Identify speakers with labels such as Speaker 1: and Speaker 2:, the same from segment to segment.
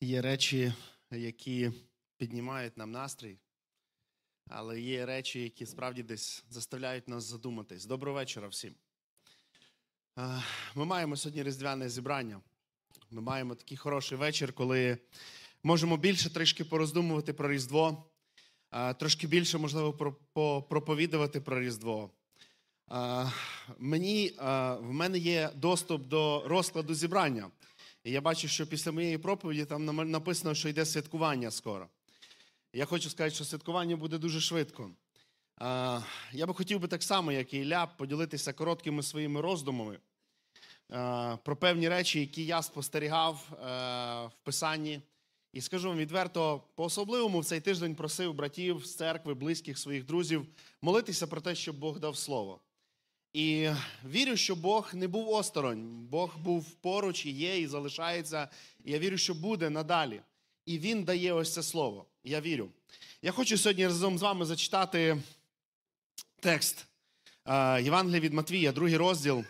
Speaker 1: Є речі, які піднімають нам настрій, але є речі, які справді десь заставляють нас задуматись. Доброго вечора всім. Ми маємо сьогодні різдвяне зібрання. Ми маємо такий хороший вечір, коли можемо більше трішки пороздумувати про Різдво, трошки більше, можливо, про- по- проповідувати про Різдво. Мені, в мене є доступ до розкладу зібрання. І я бачу, що після моєї проповіді там написано, що йде святкування скоро. Я хочу сказати, що святкування буде дуже швидко. Я би хотів би так само, як і Ілля, поділитися короткими своїми роздумами про певні речі, які я спостерігав е, в Писанні. І скажу вам відверто, по-особливому в цей тиждень просив братів з церкви, близьких своїх друзів молитися про те, щоб Бог дав слово. І вірю, що Бог не був осторонь, Бог був поруч і є, і залишається. І я вірю, що буде надалі. І Він дає ось це слово. Я вірю. Я хочу сьогодні разом з вами зачитати текст е, Євангелія від Матвія, другий розділ.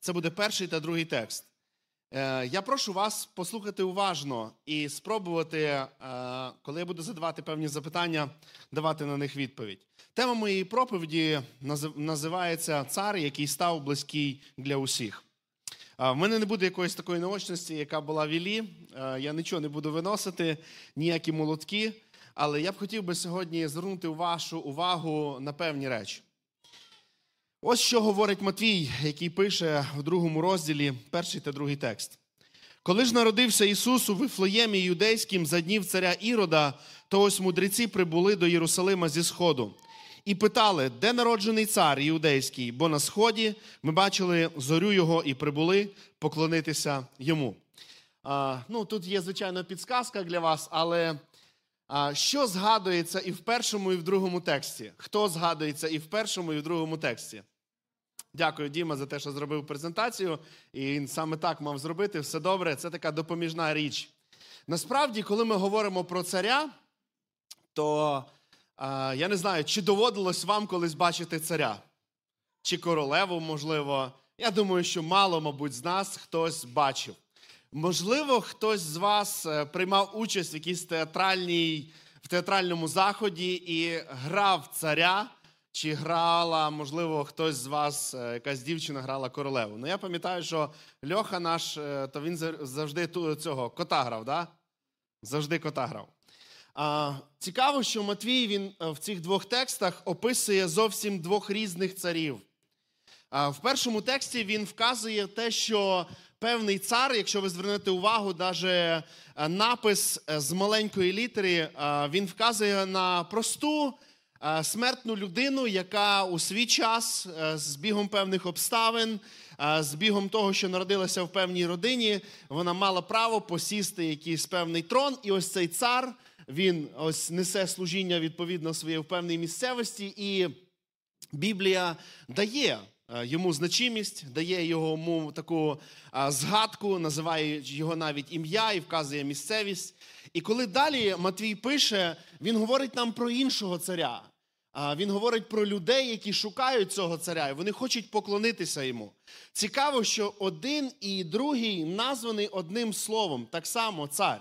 Speaker 1: Це буде перший та другий текст. Е, Я прошу вас послухати уважно і спробувати, е, коли я буду задавати певні запитання, давати на них відповідь. Тема моєї проповіді називається Цар, який став близький для усіх. А, В мене не буде якоїсь такої наочності, яка була в Іллі. Е, Я нічого не буду виносити, ніякі молотки. Але я б хотів би сьогодні звернути вашу увагу на певні речі. Ось що говорить Матвій, який пише в другому розділі перший та другий текст. Коли ж народився Ісус у Вифлеємі Юдейським за днів царя Ірода, то ось мудреці прибули до Єрусалима зі сходу і питали, де народжений цар іудейський, бо на сході ми бачили зорю його і прибули поклонитися йому. А, ну, тут є, звичайно, підсказка для вас, але а, що згадується і в першому, і в другому тексті? Хто згадується і в першому, і в другому тексті? Дякую, Діма, за те, що зробив презентацію. І він саме так мав зробити. Все добре, це така допоміжна річ. Насправді, коли ми говоримо про царя, то а, я не знаю, чи доводилось вам колись бачити царя, чи королеву, можливо. Я думаю, що мало, мабуть, з нас хтось бачив. Можливо, хтось з вас е, приймав участь в якійсь театральній, в театральному заході і грав царя, чи грала, можливо, хтось з вас, е, якась дівчина грала королеву. Ну, я пам'ятаю, що Льоха наш, е, то він завжди цього кота грав, да? Завжди кота грав. А, цікаво, що Матвій він е, в цих двох текстах описує зовсім двох різних царів. А, В першому тексті він вказує те, що певний цар, якщо ви звернете увагу, навіть напис з маленької літери, він вказує на просту смертну людину, яка у свій час е, з бігом певних обставин, е, з бігом того, що народилася в певній родині, вона мала право посісти якийсь певний трон. І ось цей цар він ось несе служіння відповідно своє в певній місцевості. І Біблія дає е, йому значимість, дає йому таку згадку, називає його навіть ім'я і вказує місцевість. І коли далі Матвій пише, він говорить нам про іншого царя. Він говорить про людей, які шукають цього царя, і вони хочуть поклонитися йому. Цікаво, що один і другий названий одним словом, так само цар.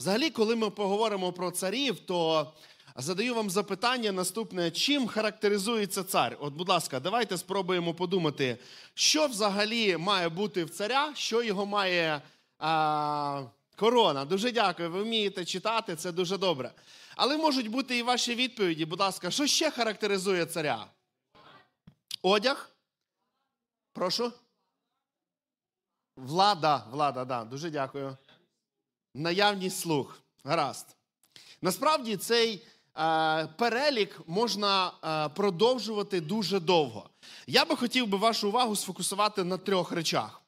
Speaker 1: Взагалі, коли ми поговоримо про царів, то задаю вам запитання наступне: чим характеризується цар? От, будь ласка, давайте спробуємо подумати, що взагалі має бути в царя, що його має а, корона. Дуже дякую. Ви вмієте читати, це дуже добре. Але можуть бути і ваші відповіді, будь ласка, що ще характеризує царя? Одяг? Прошу? Влада, влада, да, дуже дякую. Наявність слух. Гаразд. Насправді цей е, перелік можна е, продовжувати дуже довго. Я би хотів би вашу увагу сфокусувати на трьох речах.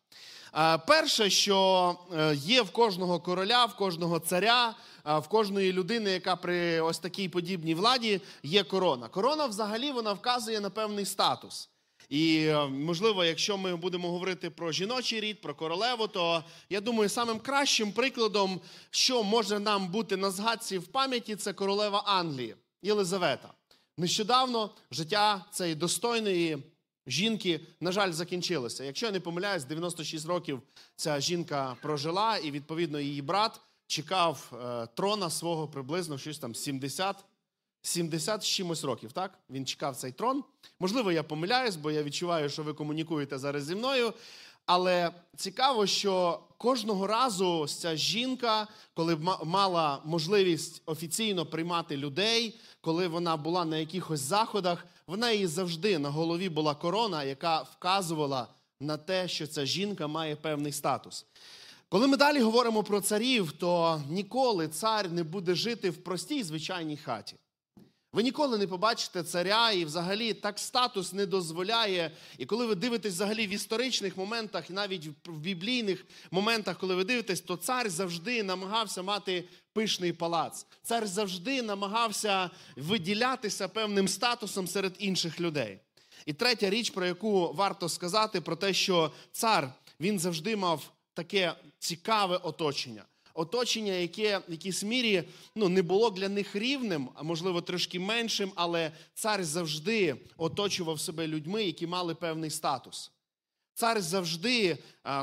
Speaker 1: Е, перше, що е, є в кожного короля, в кожного царя, е, в кожної людини, яка при ось такій подібній владі, є корона. Корона взагалі вона вказує на певний статус. І можливо, якщо ми будемо говорити про жіночий рід, про королеву, то я думаю, самим кращим прикладом, що може нам бути на згадці в пам'яті, це королева Англії Єлизавета. Нещодавно життя цієї достойної жінки, на жаль, закінчилося. Якщо я не помиляюсь, 96 років ця жінка прожила, і відповідно її брат чекав е, трона свого приблизно щось там 70 70 з чимось років, так? Він чекав цей трон. Можливо, я помиляюсь, бо я відчуваю, що ви комунікуєте зараз зі мною. Але цікаво, що кожного разу ця жінка, коли мала можливість офіційно приймати людей, коли вона була на якихось заходах, вона неї завжди на голові була корона, яка вказувала на те, що ця жінка має певний статус. Коли ми далі говоримо про царів, то ніколи цар не буде жити в простій звичайній хаті. Ви ніколи не побачите царя, і взагалі так статус не дозволяє. І коли ви дивитесь взагалі в історичних моментах, і навіть в біблійних моментах, коли ви дивитесь, то цар завжди намагався мати пишний палац. Цар завжди намагався виділятися певним статусом серед інших людей. І третя річ, про яку варто сказати, про те, що цар він завжди мав таке цікаве оточення оточення, яке в якійсь мірі ну, не було для них рівним, а можливо трошки меншим, але цар завжди оточував себе людьми, які мали певний статус. Цар завжди,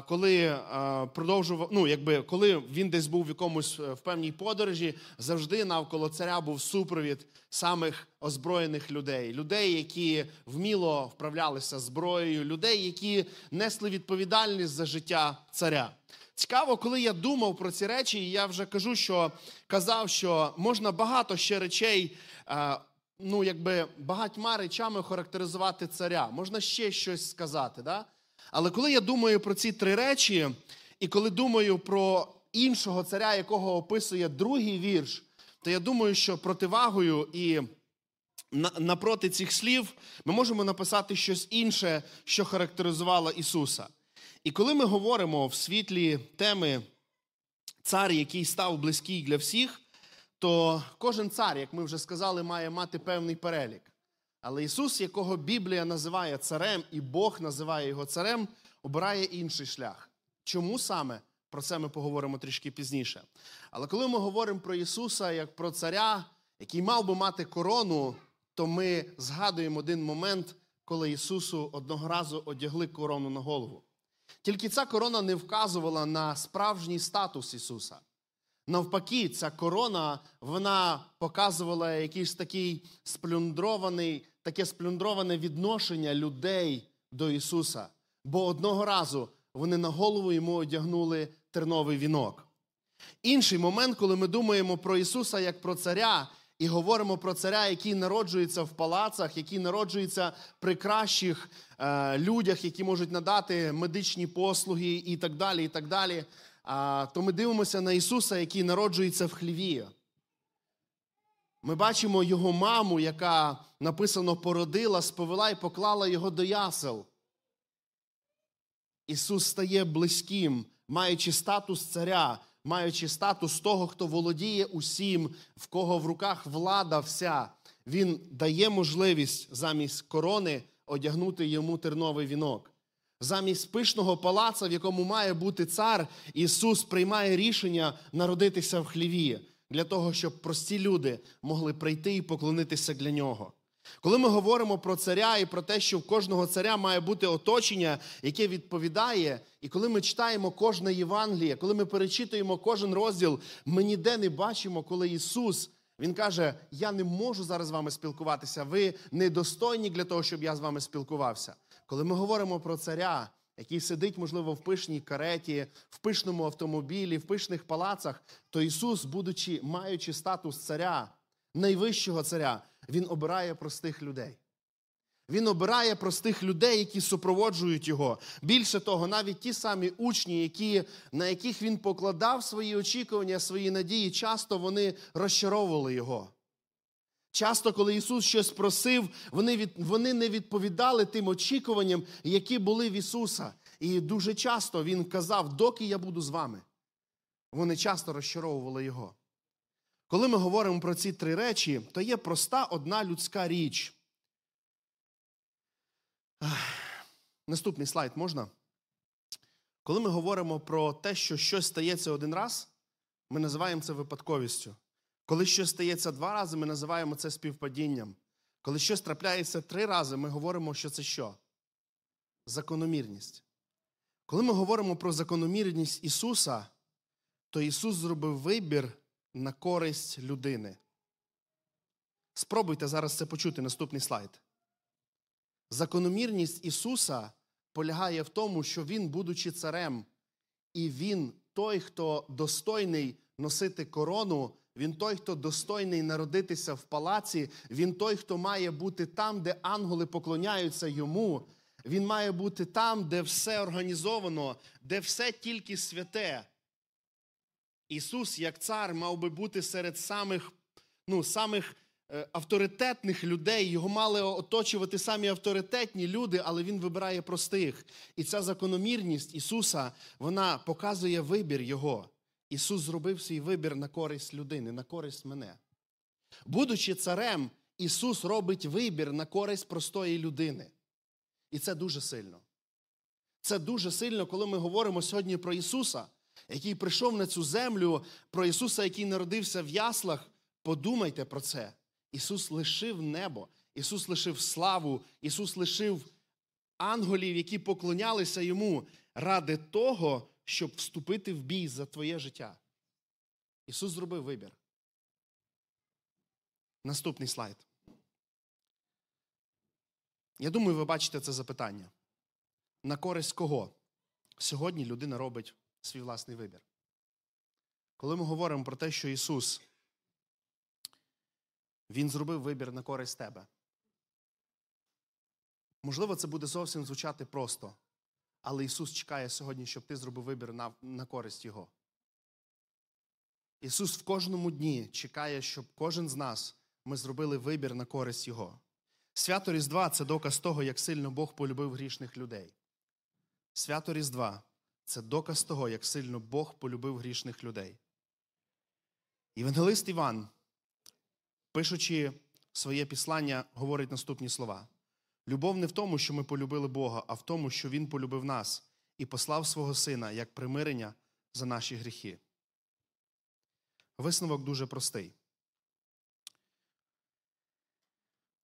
Speaker 1: коли продовжував, ну якби коли він десь був в якомусь е, в певній подорожі, завжди навколо царя був супровід самих озброєних людей, людей, які вміло вправлялися зброєю, людей, які несли відповідальність за життя царя. Цікаво, коли я думав про ці речі, я вже кажу, що казав, що можна багато ще речей, е, ну якби багатьма речами характеризувати царя. Можна ще щось сказати. Да? Але коли я думаю про ці три речі, і коли думаю про іншого царя, якого описує другий вірш, то я думаю, що противагою і напроти цих слів ми можемо написати щось інше, що характеризувало Ісуса. І коли ми говоримо в світлі теми цар, який став близький для всіх, то кожен цар, як ми вже сказали, має мати певний перелік. Але Ісус, якого Біблія називає царем, і Бог називає його царем, обирає інший шлях. Чому саме? Про це ми поговоримо трішки пізніше. Але коли ми говоримо про Ісуса як про царя, який мав би мати корону, то ми згадуємо один момент, коли Ісусу одного разу одягли корону на голову. Тільки ця корона не вказувала на справжній статус Ісуса. Навпаки, ця корона вона показувала якийсь такий сплюндрований, таке сплюндроване відношення людей до Ісуса. Бо одного разу вони на голову йому одягнули терновий вінок. Інший момент, коли ми думаємо про Ісуса як про царя, і говоримо про царя, який народжується в палацах, який народжується при кращих е, людях, які можуть надати медичні послуги і так далі. і так далі, а, то ми дивимося на Ісуса, який народжується в хліві. Ми бачимо його маму, яка написано породила, сповела і поклала його до ясел. Ісус стає близьким, маючи статус царя, маючи статус того, хто володіє усім, в кого в руках влада вся, він дає можливість замість корони одягнути йому терновий вінок. Замість пишного палаца, в якому має бути цар, Ісус приймає рішення народитися в хліві для того, щоб прості люди могли прийти і поклонитися для нього. Коли ми говоримо про царя і про те, що в кожного царя має бути оточення, яке відповідає, і коли ми читаємо кожне Євангеліє, коли ми перечитуємо кожен розділ, ми ніде не бачимо, коли Ісус Він каже: Я не можу зараз з вами спілкуватися, ви недостойні для того, щоб я з вами спілкувався. Коли ми говоримо про царя, який сидить, можливо, в пишній кареті, в пишному автомобілі, в пишних палацах, то Ісус, будучи маючи статус царя, найвищого царя, він обирає простих людей. Він обирає простих людей, які супроводжують його. Більше того, навіть ті самі учні, які, на яких він покладав свої очікування, свої надії, часто вони розчаровували його. Часто, коли Ісус щось просив, вони від, вони не відповідали тим очікуванням, які були в Ісуса. І дуже часто Він казав, доки я буду з вами. Вони часто розчаровували Його. Коли ми говоримо про ці три речі, то є проста одна людська річ. Наступний слайд можна? Коли ми говоримо про те, що щось стається один раз, ми називаємо це випадковістю. Коли щось стається два рази, ми називаємо це співпадінням. Коли щось трапляється три рази, ми говоримо, що це що? Закономірність. Коли ми говоримо про закономірність Ісуса, то Ісус зробив вибір на користь людини. Спробуйте зараз це почути наступний слайд. Закономірність Ісуса полягає в тому, що Він, будучи царем, і Він той, хто достойний носити корону, Він той, хто достойний народитися в палаці, Він той, хто має бути там, де ангели поклоняються йому. Він має бути там, де все організовано, де все тільки святе. Ісус, як цар, мав би бути серед самих, ну, самих е, авторитетних людей. Його мали оточувати самі авторитетні люди, але Він вибирає простих. І ця закономірність Ісуса, вона показує вибір Його. Ісус зробив свій вибір на користь людини, на користь мене. Будучи царем, Ісус робить вибір на користь простої людини. І це дуже сильно. Це дуже сильно, коли ми говоримо сьогодні про Ісуса, який прийшов на цю землю, про Ісуса, який народився в яслах. Подумайте про це. Ісус лишив небо, Ісус лишив славу, Ісус лишив ангелів, які поклонялися Йому ради того, щоб вступити в бій за твоє життя. Ісус зробив вибір. Наступний слайд. Я думаю, ви бачите це запитання. На користь кого сьогодні людина робить свій власний вибір? Коли ми говоримо про те, що Ісус, Він зробив вибір на користь тебе. Можливо, це буде зовсім звучати просто, але Ісус чекає сьогодні, щоб ти зробив вибір на, на користь Його. Ісус в кожному дні чекає, щоб кожен з нас ми зробили вибір на користь Його. Свято Різдва це доказ того, як сильно Бог полюбив грішних людей. Свято Різдва це доказ того, як сильно Бог полюбив грішних людей. Євангелист Іван, пишучи своє післання, говорить наступні слова: Любов не в тому, що ми полюбили Бога, а в тому, що Він полюбив нас і послав свого Сина як примирення за наші гріхи. Висновок дуже простий.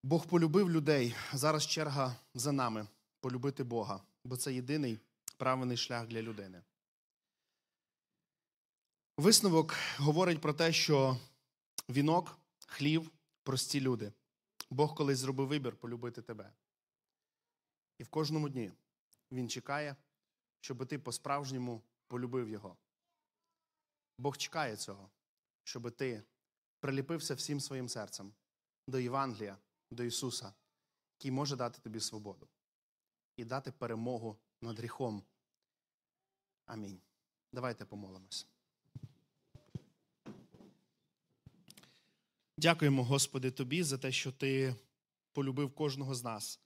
Speaker 1: Бог полюбив людей. Зараз черга за нами полюбити Бога, бо це єдиний правильний шлях для людини. Висновок говорить про те, що вінок, хлів, прості люди. Бог колись зробив вибір полюбити тебе. І в кожному дні Він чекає, щоб ти по-справжньому полюбив Його. Бог чекає цього, щоб ти приліпився всім своїм серцем до Євангелія, до Ісуса, який може дати тобі свободу і дати перемогу над гріхом. Амінь. Давайте помолимось. Дякуємо, Господи, Тобі за те, що Ти полюбив кожного з нас.